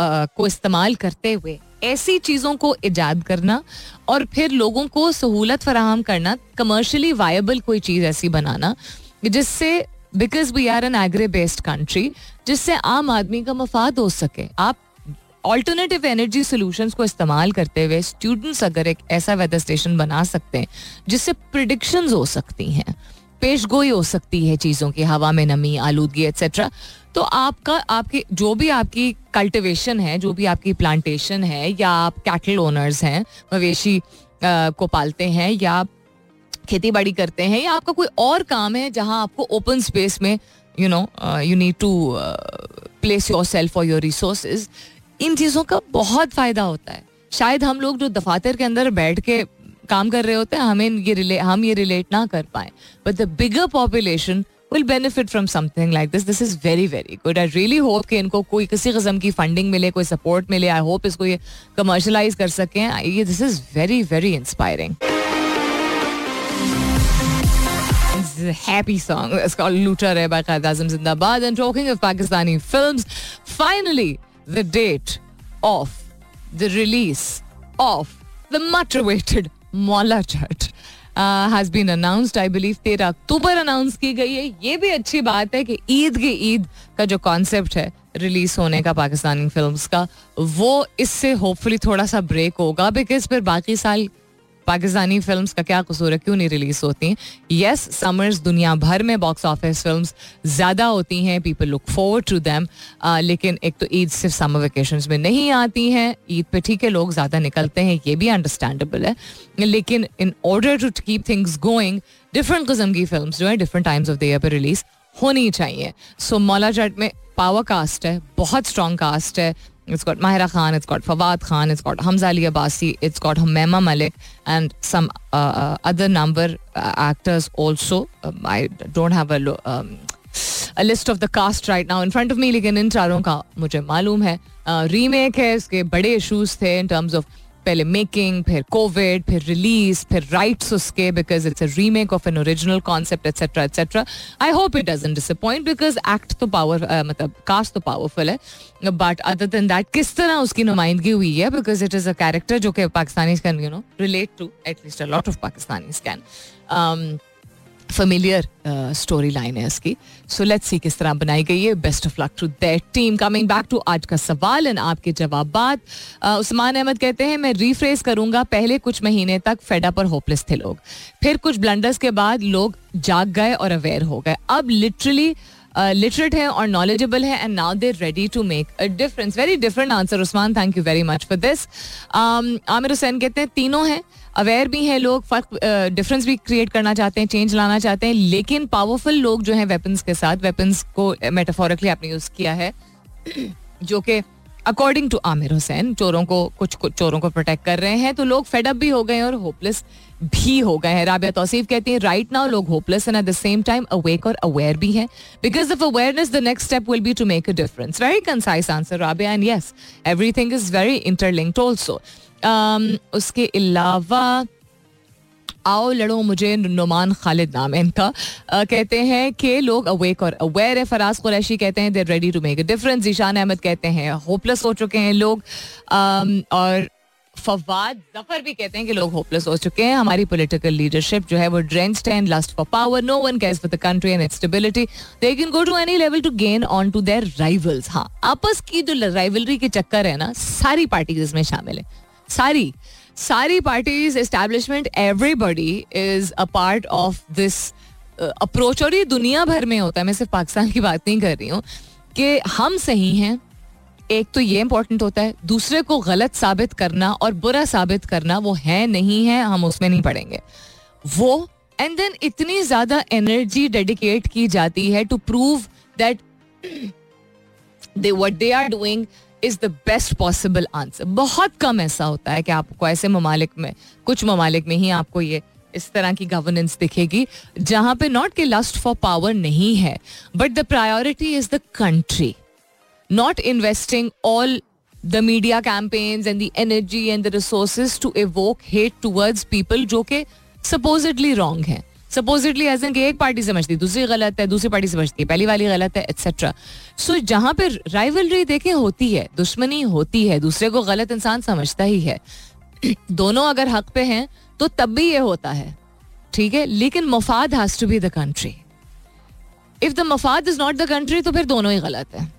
को इस्तेमाल करते हुए ऐसी चीज़ों को ईजाद करना और फिर लोगों को सहूलत फराहम करना कमर्शली वायबल कोई चीज़ ऐसी बनाना जिससे because we are an agri based country जिससे आम आदमी का मफाद हो सके। आप ऑल्टरनेटिव एनर्जी सोल्यूशन को इस्तेमाल करते हुए स्टूडेंट्स अगर एक ऐसा वेदर स्टेशन बना सकते हैं, जिससे प्रिडिक्शन हो सकती हैं पेश गोई हो सकती है चीज़ों की, हवा में नमी, आलूदगी एक्सेट्रा तो आपका, आपकी, जो भी आपकी कल्टिवेशन है, जो भी आपकी प्लांटेशन है, या आप कैटल ओनर्स हैं, मवेशी को पालते हैं, या खेती बाड़ी करते हैं या आपका कोई और काम है जहाँ आपको ओपन स्पेस में you know you need to place yourself और योर रिसोर्सेज इन चीज़ों का बहुत फ़ायदा होता है। शायद हम लोग जो दफातर के अंदर बैठ के काम कर रहे होते हैं, हमें ये रिले, हम ये रिलेट ना कर पाए। But the bigger population will benefit from something like this this is very very good I really hope कि इनको कोई किसी किस्म की फंडिंग मिले, कोई सपोर्ट मिले। आई होप इसको ये कमर्शलाइज कर सकें। ये this is very very inspiring happy song. It's called Luta Re by Qaid Azam Zindabad. And talking of Pakistani films, finally, the date of the release of the much awaited Mola Chat. Uh, has been announced I believe तेरह अक्टूबर announce की गई है ये भी अच्छी बात है कि ईद की ईद का जो कॉन्सेप्ट है रिलीज़ होने का पाकिस्तानी फिल्म्स का वो इससे होपफुली थोड़ा सा ब्रेक होगा बिकॉज़ फिर बाकी साल पाकिस्तानी फिल्म्स का क्या कसूर है? क्यों नहीं रिलीज़ होती? यस समर्स दुनिया भर में बॉक्स ऑफ़िस फिल्म्स ज़्यादा होती हैं people look forward to them लेकिन एक तो ईद सिर्फ़ समर वेकेशन में नहीं आती हैं। ईद पे ठीक है, लोग ज़्यादा निकलते हैं, ये भी अंडरस्टैंडेबल है। लेकिन in order to keep things going different कस्म की फ़िल्म जो है different times of the year पर रिलीज़ होनी चाहिए। सो मौला जट में पावर कास्ट है, बहुत स्ट्रॉन्ग कास्ट है it's got Mahira Khan it's got Fawad Khan it's got Hamza Ali Abbasi it's got Humaima Malick and some other number actors also I don't have a a list of the cast right now in front of लेकिन इन चारों का मुझे मालूम है remake है इसके बड़े इशूज थे इन टर्म्स ऑफ़ पहले मेकिंग फिर कोविड फिर रिलीज़ फिर राइट्स उसके because it's a remake of an original concept etcetera etcetera I hope it doesn't disappoint because act तो पावर मतलब कास्ट तो पावरफुल है. बट अदर देन दैट किस तरह उसकी नुमाइंदगी हुई है? Because it is a character जो कि Pakistani can you know relate to at least a lot of Pakistani can familiar story line है इसकी. सो लेट्स सी किस तरह बनाई गई है. Best of luck to that team coming back to आज का सवाल एंड आपके जवाब uh, उस्मान अहमद कहते हैं मैं रीफ्रेस करूँगा पहले कुछ महीने तक फेडा पर होपलेस थे लोग. फिर कुछ ब्लंडर्स के बाद लोग जाग गए और अवेयर हो गए. अब लिटरली लिटरेट हैं और नॉलेजेबल हैं and now they're ready to make a difference very different answer Usman thank you very much for this Aamir Hussain कहते हैं, तीनों हैं अवेयर भी हैं लोग, फ़र्क डिफरेंस भी क्रिएट करना चाहते हैं चेंज लाना चाहते हैं, लेकिन पावरफुल लोग जो हैं वेपन्स के साथ वेपन्स को मेटाफोरिकली आपने यूज़ किया है, जो कि अकॉर्डिंग टू आमिर हुसैन चोरों को कुछ कुछ चोरों को प्रोटेक्ट कर रहे हैं तो लोग फेडअप भी हो गए और होपलेस भी हो गए हैं। राबिया तोसीफ़ कहती हैं राइट नाउ लोग hopeless and at the same time awake और अवेयर भी हैं। Because of awareness the next step will be to make a difference very concise answer Rabia and yes everything is very interlinked also उसके अलावा आओ लड़ो मुझे नुमान खालिद नाम इनका। कहते हैं कि लोग अवेक और अवेयर है, फराज कुरैशी कहते हैं they're ready to make a difference Zeeshan Ahmed कहते हैं होपलेस हो चुके हैं लोग। और फवाद ज़फ़र भी कहते हैं कि लोग होपलेस हो चुके हैं। हमारी पॉलिटिकल लीडरशिप जो है, वो ड्रेंच्ड है lust for power no one cares for the country and its stability they can go to any level to gain on to their rivals हाँ आपस की जो राइवलरी के चक्कर है ना, सारी पार्टीज़ इसमें शामिल है। सारी। सारी parties establishment everybody is a part of this approach और ये दुनिया भर में होता है, मैं सिर्फ़ पाकिस्तान की बात नहीं कर रही हूँ, कि हम सही हैं। एक तो ये इंपॉर्टेंट होता है, दूसरे को गलत साबित करना और बुरा साबित करना वो है नहीं है, हम उसमें नहीं पड़ेंगे। वो एंड देन इतनी ज़्यादा एनर्जी डेडिकेट की जाती है to prove that they what they are doing is the best possible answer बहुत कम ऐसा होता है कि आपको ऐसे ममालिक में, कुछ ममालिक में ही आपको ये इस तरह की गवर्नेंस दिखेगी, जहाँ पे नॉट के लस्ट फॉर पावर नहीं है but the priority is the country not investing all the media campaigns and the energy and the resources to evoke hate towards people जो कि सपोजिटली रॉन्ग है. सपोजिटली एज एन एक party समझती, दूसरी गलत है, दूसरी पार्टी समझती है, पहली वाली गलत है एक्सेट्रा सो जहाँ पे राइवलरी देखे, होती है, दुश्मनी होती है, दूसरे को गलत इंसान समझता ही है। दोनों अगर हक पे हैं तो तब भी ये होता है। ठीक है? लेकिन मफाद has to be the country if the मफाद is not the country तो फिर दोनों ही गलत है।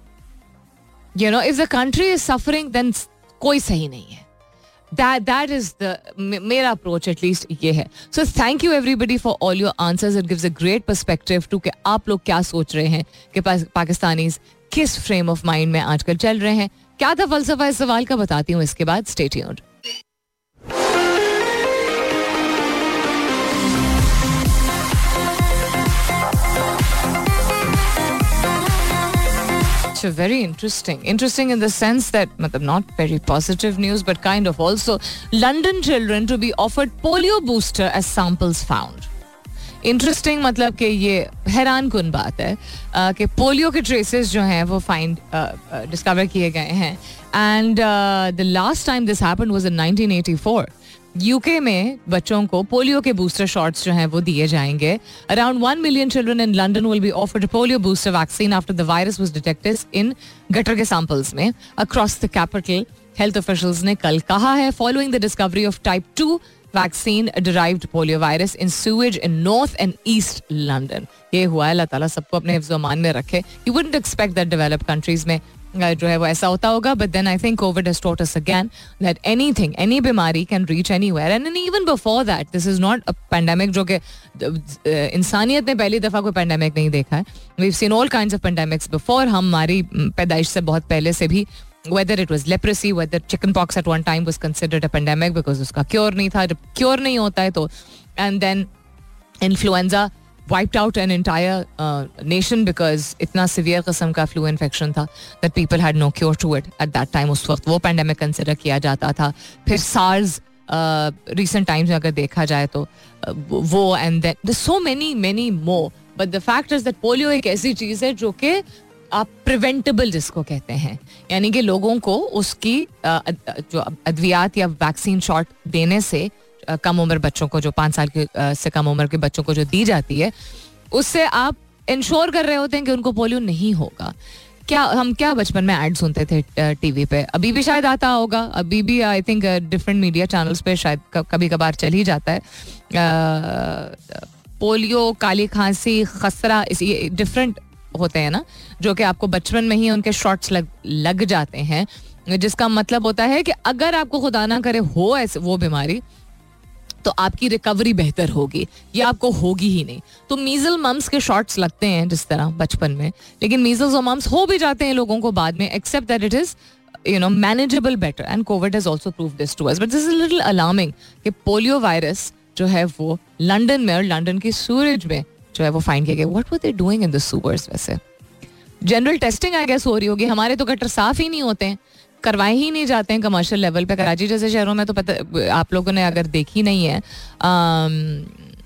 You know if the country is suffering then कोई सही नहीं है। That that is the मेरा अप्रोच एटलीस्ट ये है। So thank you everybody for all your answers it gives a great perspective to कि आप लोग क्या सोच रहे हैं कि पाकिस्तानी किस फ्रेम ऑफ़ माइंड में आजकल चल रहे हैं। क्या था फलसफा इस सवाल का? बताती हूँ इसके बाद। State very interesting. Interesting in the sense that, not very positive news, but kind of also London children to be offered polio booster as samples found. Interesting मतलब कि ये हैरान कन बात है कि पोलियो के ट्रेसेस जो हैं वो फाइंड डिस्कवर किए गए हैं and the last time this happened was in 1984 UK में बच्चों को पोलियो के बूस्टर शॉट्स जो हैं वो दिए जाएँगे। Around one million children in London will be offered polio booster vaccine after the virus was detected in gutter के सैंपल्स में। Across the capital health officials ने कल कहा है following the discovery of type two vaccine derived polio virus in sewage in north and east London ये हुआ है, अल्लाह ताला सबको अपने हिफ्जमान में रखे। You wouldn't expect that develop countries में जो है वो ऐसा होता होगा but then I think Covid has taught again that anything any बीमारी can reach anywhere and even before that this is not a pandemic जो कि इंसानियत ने पहली दफ़ा कोई पेंडेमिक नहीं देखा है. We seen all kinds of pandemics before हमारी पैदाइश से बहुत पहले से भी whether it was leprosy, chicken pox at one time was considered a pandemic because उसका क्योर नहीं था. जब क्योर नहीं होता है तो and then influenza wiped out an entire nation because इतना सिवियर कस्म का फ्लू इन्फेक्शन था that people had no cure to it at that time उस वक्त वो पैंडेमिक कंसिडर किया जाता था फिर सार्स रिसेंट टाइम्स में अगर देखा जाए तो uh, वो and then so many many more but the fact is that polio एक ऐसी चीज़ है जो कि आप प्रिवेंटेबल जिसको कहते हैं। यानी कि लोगों को उसकी जो अद्वियात या वैक्सीन शॉट देने से कम उम्र बच्चों को, जो पाँच साल के से कम उम्र के बच्चों को जो दी जाती है, उससे आप इंश्योर कर रहे होते हैं कि उनको पोलियो नहीं होगा। क्या, हम क्या बचपन में एड सुनते थे टीवी पे? अभी भी शायद आता होगा। अभी भी I think different media channels पे शायद कभी कभार चल ही जाता है। पोलियो काली खांसी, खसरा, इस डिफरेंट होते हैं ना, जो कि आपको बचपन में ही उनके शॉट्स लग लग जाते हैं। जिसका मतलब होता है कि अगर आपको खुदा ना करे हो ऐसे, वो बीमारी तो आपकी रिकवरी बेहतर होगी, ये आपको होगी ही नहीं। तो मीजल मम्स के शॉट्स लगते हैं जिस तरह बचपन में, लेकिन मीजल्स और मम्स हो भी जाते हैं लोगों को बाद में accept that it is you know manageable better and Covid has also prove this to us but this is little alarming कि पोलियो वायरस जो है वो लंदन में और लंदन के सूरज में जो है वो फाइंड किया गया। What were they doing in the sewers वैसे? जनरल टेस्टिंग आई गेस हो रही होगी। हमारे तो गटर साफ़ ही नहीं होते हैं। करवाए ही नहीं जाते हैं कमर्शियल लेवल पे। कराची जैसे शहरों में तो पता आप लोगों ने अगर देखी नहीं है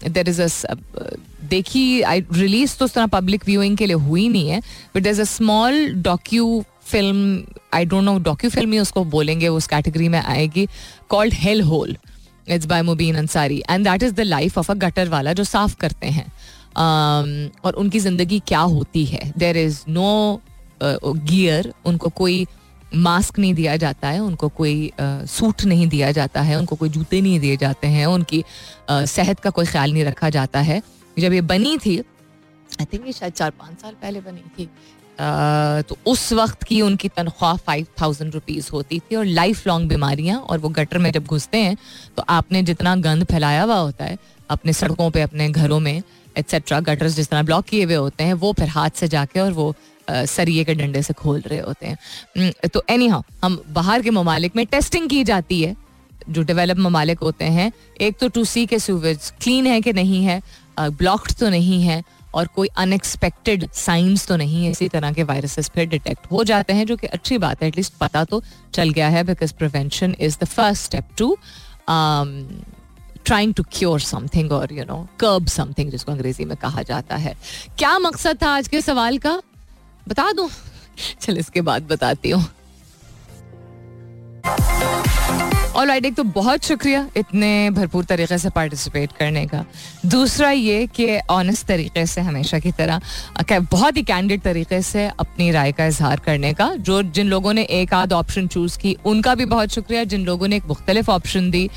देर इज़ अ देखी आई रिलीज़ तो उस तरह पब्लिक व्यूइंग के लिए हुई नहीं है but there is a small docu film I don't know docu film ही उसको बोलेंगे उस कैटेगरी में आएगी called hell hole it's by Mubeen Ansari and that is the life of a gutter वाला जो साफ़ करते हैं। Um, और उनकी ज़िंदगी क्या होती है? देर इज़ नो गियर उनको कोई मास्क नहीं दिया जाता है, उनको कोई सूट नहीं दिया जाता है, उनको कोई जूते नहीं दिए जाते हैं, उनकी सेहत का कोई ख्याल नहीं रखा जाता है। जब ये बनी थी आई थिंक ये शायद चार पाँच साल पहले बनी थी तो उस वक्त की उनकी तनख्वाह फाइव थाउज़ेंड रुपीज़ होती थी और लाइफ लॉन्ग बीमारियाँ और वो गटर में जब घुसते हैं तो आपने जितना गंद फैलाया हुआ होता है, अपने सड़कों पर अपने घरों में एट्सेट्रा गटर्स जिस तरह ब्लॉक किए हुए होते हैं, वो फिर हाथ से जाके और वो सरिये के डंडे से खोल रहे होते हैं। तो एनी हाउ हम बाहर के ममालिक में टेस्टिंग की जाती है, जो डेवलप ममालिक होते हैं। एक तो टू सी के सूवेज क्लीन है कि नहीं है ब्लॉक्ड तो नहीं है, और कोई अनएक्सपेक्टेड साइंस तो नहीं है, इसी तरह के वायरसेस फिर डिटेक्ट हो जाते हैं, जो कि अच्छी बात है एटलीस्ट पता तो चल गया है because prevention is the first step to trying to cure something और यू नो कर्ब समथिंग जिसको अंग्रेज़ी में कहा जाता है। क्या मकसद था आज के सवाल का? बता दूँ? चल, इसके बाद बताती हूँ। और एक तो बहुत शुक्रिया इतने भरपूर तरीके से पार्टिसिपेट करने का। दूसरा ये कि ऑनेस्ट तरीके से हमेशा की तरह बहुत ही कैंडिड तरीके से अपनी राय का इजहार करने का, जो जिन लोगों ने एक आध ऑप्शन चूज़ की, उनका भी बहुत शुक्रिया। जिन लोगों ने एक मुख्तलिफ़ ऑप्शन दी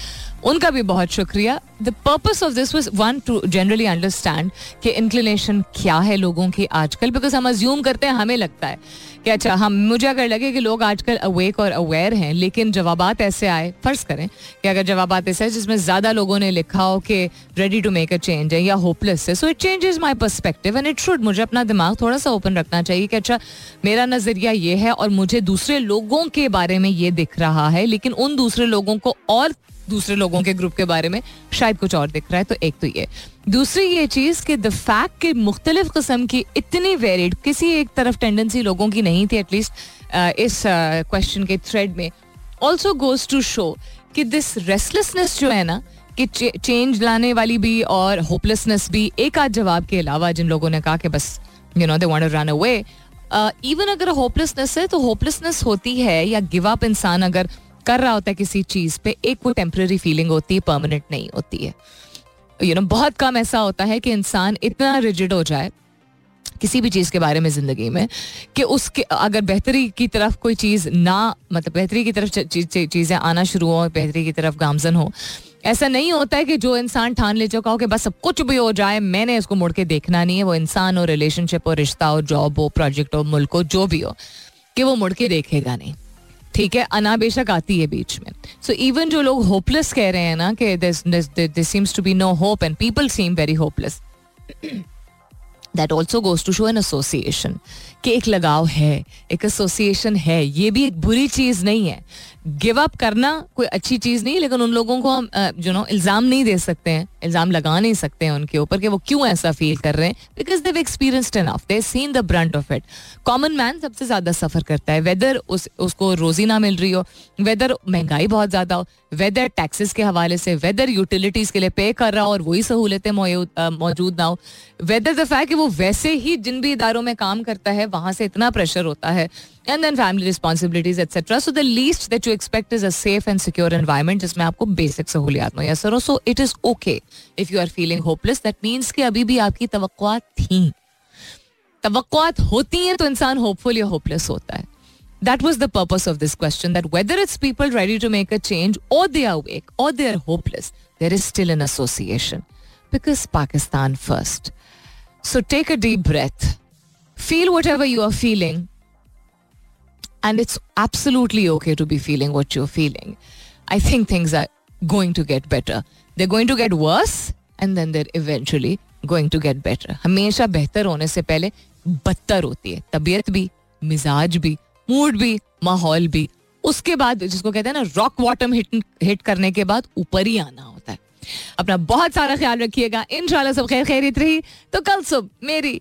उनका भी बहुत शुक्रिया। The purpose of this was one to generally understand कि इंक्लिनेशन क्या है लोगों की आजकल बिकॉज़ हम अज्यूम करते हैं, हमें लगता है कि अच्छा हम, मुझे अगर लगे कि लोग आजकल अवेक और अवेयर हैं, लेकिन जवाब ऐसे आए, फ़र्ज़ करें कि अगर जवाब ऐसे आए जिसमें ज़्यादा लोगों ने लिखा हो कि ready to make a change है या होपलेस है so it change is my perspective and it should मुझे अपना दिमाग थोड़ा सा ओपन रखना चाहिए कि अच्छा मेरा नज़रिया ये है और मुझे दूसरे लोगों के बारे में ये दिख रहा है, लेकिन उन दूसरे लोगों को और दूसरे लोगों के ग्रुप के बारे में शायद कुछ और दिख रहा है तो एक तो ये। दूसरी ये चीज़ कि द फैक्ट कि मुख्तलिफ़ कस्म की इतनी वेरिड किसी एक तरफ़ टेंडेंसी लोगों की नहीं थी एटलीस्ट इस क्वेश्चन के थ्रेड में। ऑल्सो गोज टू शो कि दिस रेस्टलेसनेस जो है ना, कि चेंज लाने वाली भी और होपलेसनेस भी एक आध जवाब के अलावा जिन लोगों ने कहा कि बस you know they want to run away even अगर होपलेसनेस है तो होपलेसनेस होती है या गिव अप इंसान अगर कर रहा होता है किसी चीज़ पे एक वो टेम्प्रेरी फीलिंग होती है परमानेंट नहीं होती है। यू you नो know, बहुत कम ऐसा होता है कि इंसान इतना रिजिड हो जाए किसी भी चीज़ के बारे में ज़िंदगी में कि उसके अगर बेहतरी की तरफ़ कोई चीज़ ना मतलब बेहतरी की तरफ़ चीज़ें आना शुरू हो बेहतरी की तरफ़ गामजन हो ऐसा नहीं होता है कि जो इंसान ठान ले चुका हो कि बस सब कुछ भी हो जाए मैंने इसको मुड़ के देखना नहीं है वो इंसान हो रिलेशनशिप हो रिश्ता हो जॉब हो प्रोजेक्ट हो मुल्क हो जो भी हो कि वो मुड़ के देखेगा नहीं। ठीक है अना बेशक आती है बीच में। सो so इवन जो लोग होपलेस कह रहे हैं ना कि this seems to be no hope and people seem very hopeless that also goes to show an association कि एक लगाव है, एक एसोसिएशन है, ये भी एक बुरी चीज़ नहीं है। गिव अप करना कोई अच्छी चीज़ नहीं, लेकिन उन लोगों को हम जो नो इल्ज़ाम नहीं दे सकते हैं, इल्ज़ाम लगा नहीं सकते हैं उनके ऊपर कि वो क्यों ऐसा फील कर रहे हैं because they've experienced enough they seen the brunt of it common man सबसे ज़्यादा सफ़र करता है वेदर उस, उसको रोजी ना मिल रही हो वेदर महँगाई बहुत ज़्यादा हो वेदर टैक्सेस के हवाले से वेदर यूटिलिटीज के लिए पे कर रहा हो और वही सहूलतें मौजूद ना हो वेदर द फैक्ट कि वो वैसे ही जिन भी इदारों में काम करता है, वहाँ से इतना प्रेशर होता है And then family responsibilities etcetera so the least that you expect is a safe and secure environment जिसमें आपको बेसिक सहूलियात मुयसर हो so it is okay if you are feeling hopeless that means कि अभी भी आपकी तो थी तो होती हैं तो इंसान होपफुल या होपलेस होता है That was the purpose of this question that whether it's people ready to make a change or they are weak or they are hopeless, there is still an association. Because Pakistan first. So take a deep breath. Feel whatever you are feeling and it's absolutely okay to be feeling what you're feeling. I think things are going to get better. They're going to get worse and then they're eventually going to get better. हमेशा बेहतर होने से पहले बदतर होती है तबीयत भी मिजाज भी मूड भी माहौल भी उसके बाद जिसको कहते हैं ना रॉक बॉटम हिट हिट करने के बाद ऊपर ही आना होता है अपना बहुत सारा ख्याल रखिएगा इन सब खैर खैरित रही तो कल सुबह मेरी